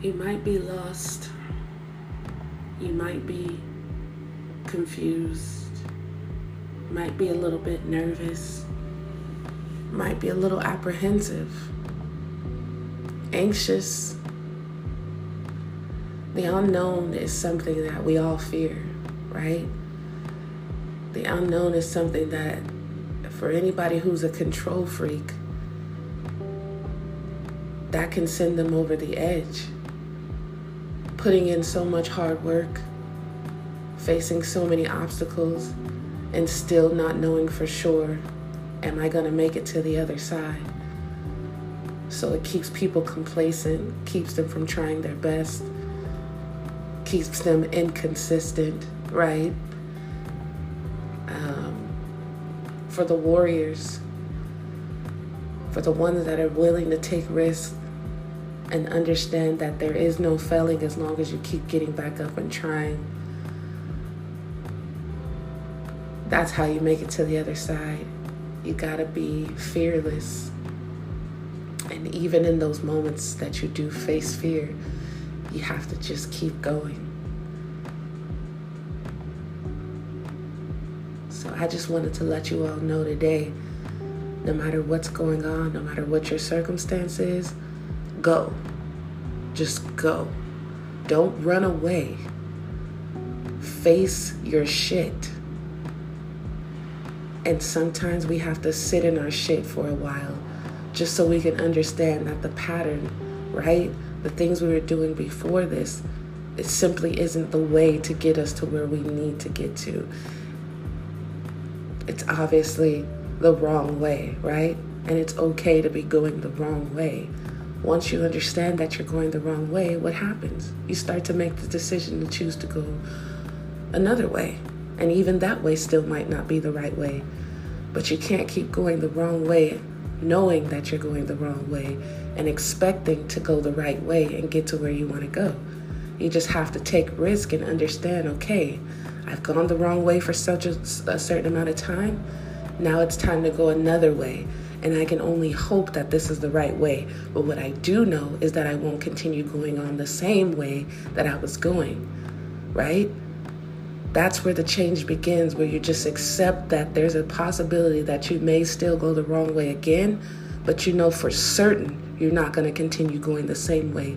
You might be lost. You might be confused. Might be a little bit nervous. Might be a little apprehensive. Anxious. The unknown is something that we all fear, right? The unknown is something that, for anybody who's a control freak, that can send them over the edge putting in so much hard work, facing so many obstacles, and still not knowing for sure, am I going to make it to the other side? So it keeps people complacent, keeps them from trying their best, keeps them inconsistent, right? Um, for the warriors, for the ones that are willing to take risks, and understand that there is no failing as long as you keep getting back up and trying. That's how you make it to the other side. You gotta be fearless. And even in those moments that you do face fear, you have to just keep going. So I just wanted to let you all know today no matter what's going on, no matter what your circumstance is, Go. Just go. Don't run away. Face your shit. And sometimes we have to sit in our shit for a while just so we can understand that the pattern, right? The things we were doing before this, it simply isn't the way to get us to where we need to get to. It's obviously the wrong way, right? And it's okay to be going the wrong way once you understand that you're going the wrong way, what happens? You start to make the decision to choose to go another way. And even that way still might not be the right way. But you can't keep going the wrong way knowing that you're going the wrong way and expecting to go the right way and get to where you want to go. You just have to take risk and understand okay, I've gone the wrong way for such a, a certain amount of time. Now it's time to go another way and I can only hope that this is the right way. But what I do know is that I won't continue going on the same way that I was going, right? That's where the change begins, where you just accept that there's a possibility that you may still go the wrong way again, but you know for certain you're not going to continue going the same way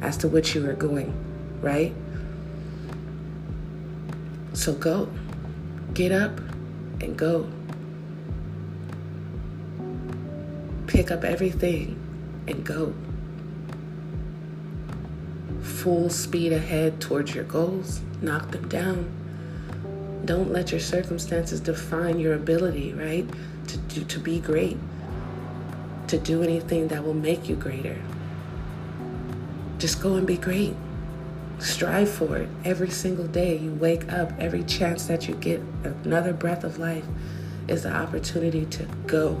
as to which you are going, right? So go. Get up and go. Pick up everything and go. Full speed ahead towards your goals, knock them down. Don't let your circumstances define your ability, right? To to be great. To do anything that will make you greater. Just go and be great. Strive for it every single day. You wake up, every chance that you get, another breath of life is the opportunity to go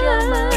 这吗？